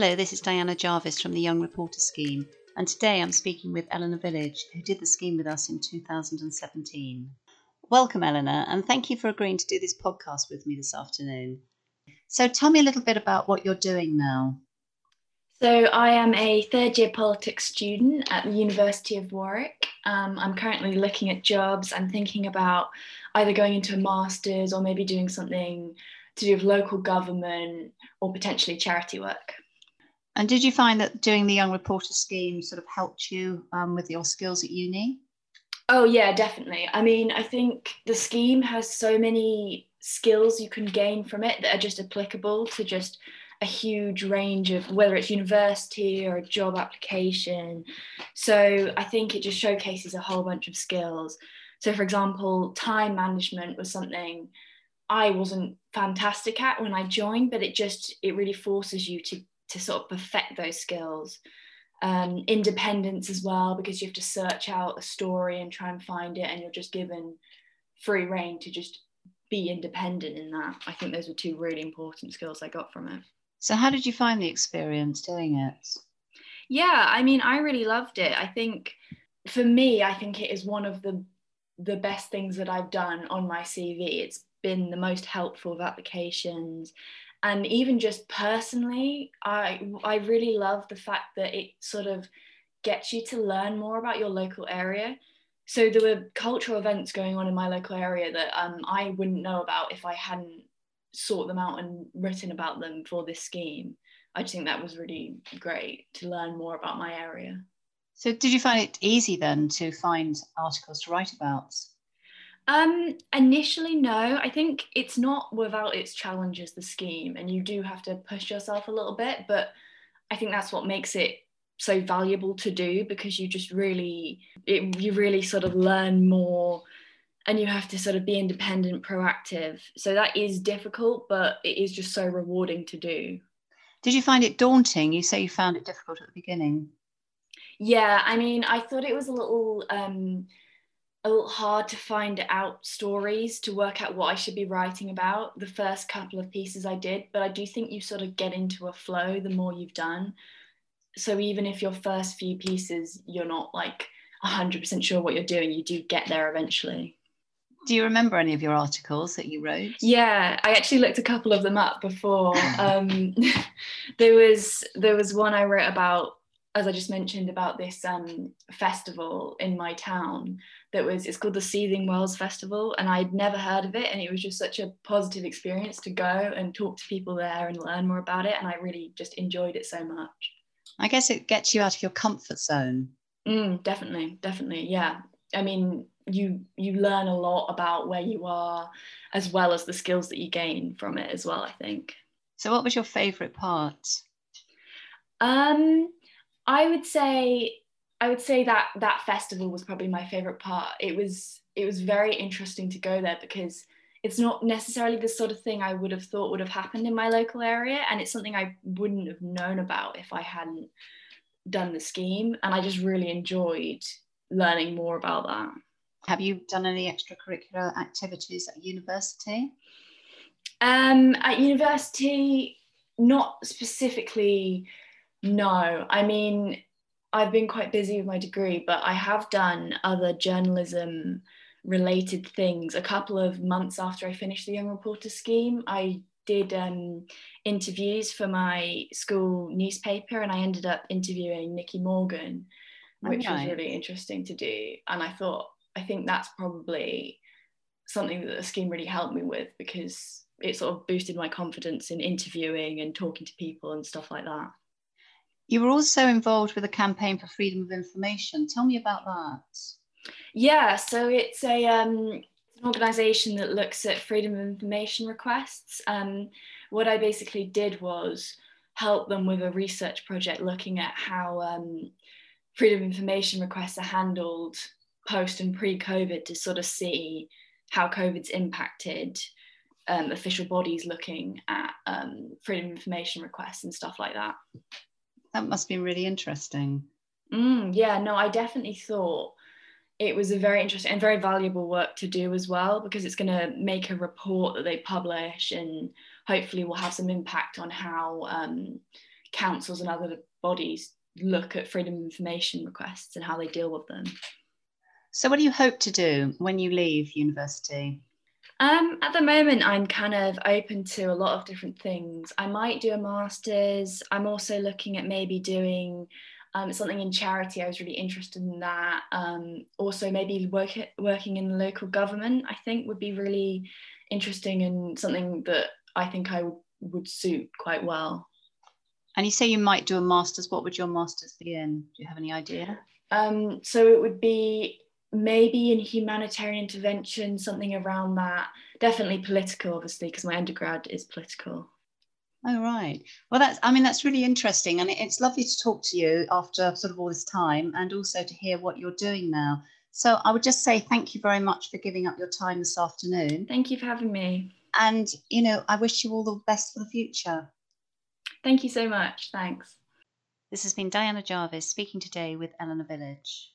Hello, this is Diana Jarvis from the Young Reporter Scheme, and today I'm speaking with Elena Village, who did the scheme with us in 2017. Welcome, Elena, and thank you for agreeing to do this podcast with me this afternoon. So, tell me a little bit about what you're doing now. So, I am a third year politics student at the University of Warwick. Um, I'm currently looking at jobs. I'm thinking about either going into a master's or maybe doing something to do with local government or potentially charity work. And did you find that doing the Young Reporter scheme sort of helped you um, with your skills at uni? Oh, yeah, definitely. I mean, I think the scheme has so many skills you can gain from it that are just applicable to just a huge range of whether it's university or a job application. So I think it just showcases a whole bunch of skills. So, for example, time management was something I wasn't fantastic at when I joined, but it just it really forces you to to sort of perfect those skills. Um, independence as well, because you have to search out a story and try and find it, and you're just given free reign to just be independent in that. I think those were two really important skills I got from it. So, how did you find the experience doing it? Yeah, I mean, I really loved it. I think for me, I think it is one of the the best things that I've done on my CV. It's been the most helpful of applications and even just personally i i really love the fact that it sort of gets you to learn more about your local area. So there were cultural events going on in my local area that um, i wouldn't know about if i hadn't sought them out and written about them for this scheme. I just think that was really great to learn more about my area. So did you find it easy then to find articles to write about um, initially, no. I think it's not without its challenges, the scheme, and you do have to push yourself a little bit. But I think that's what makes it so valuable to do because you just really, it, you really sort of learn more and you have to sort of be independent, proactive. So that is difficult, but it is just so rewarding to do. Did you find it daunting? You say you found it difficult at the beginning. Yeah, I mean, I thought it was a little. Um, a little hard to find out stories to work out what I should be writing about the first couple of pieces I did, but I do think you sort of get into a flow the more you've done. So even if your first few pieces you're not like 100% sure what you're doing, you do get there eventually. Do you remember any of your articles that you wrote? Yeah, I actually looked a couple of them up before. Um, there was there was one I wrote about as I just mentioned about this um, festival in my town that was it's called the Seething Wells Festival and I'd never heard of it and it was just such a positive experience to go and talk to people there and learn more about it and I really just enjoyed it so much. I guess it gets you out of your comfort zone. Mm, definitely, definitely, yeah. I mean, you you learn a lot about where you are as well as the skills that you gain from it as well. I think. So, what was your favourite part? Um, I would say I would say that that festival was probably my favorite part. It was it was very interesting to go there because it's not necessarily the sort of thing I would have thought would have happened in my local area and it's something I wouldn't have known about if I hadn't done the scheme and I just really enjoyed learning more about that. Have you done any extracurricular activities at university? Um, at university, not specifically no, I mean, I've been quite busy with my degree, but I have done other journalism related things. A couple of months after I finished the Young Reporter scheme, I did um, interviews for my school newspaper and I ended up interviewing Nicky Morgan, which was really interesting to do. And I thought, I think that's probably something that the scheme really helped me with because it sort of boosted my confidence in interviewing and talking to people and stuff like that. You were also involved with a campaign for freedom of information. Tell me about that. Yeah, so it's a um, an organisation that looks at freedom of information requests. Um, what I basically did was help them with a research project looking at how um, freedom of information requests are handled post and pre COVID to sort of see how COVID's impacted um, official bodies looking at um, freedom of information requests and stuff like that that must be really interesting. Mm, yeah, no, I definitely thought it was a very interesting and very valuable work to do as well because it's going to make a report that they publish and hopefully will have some impact on how um, councils and other bodies look at freedom of information requests and how they deal with them. So, what do you hope to do when you leave university? Um, at the moment, I'm kind of open to a lot of different things. I might do a master's. I'm also looking at maybe doing um, something in charity. I was really interested in that. Um, also, maybe work, working in local government, I think would be really interesting and something that I think I would, would suit quite well. And you say you might do a master's. What would your master's be in? Do you have any idea? Um, so it would be maybe in humanitarian intervention, something around that. Definitely political, obviously, because my undergrad is political. Oh right. Well, that's I mean that's really interesting, and it's lovely to talk to you after sort of all this time, and also to hear what you're doing now. So I would just say thank you very much for giving up your time this afternoon. Thank you for having me. And you know, I wish you all the best for the future. Thank you so much. Thanks. This has been Diana Jarvis speaking today with Elena Village.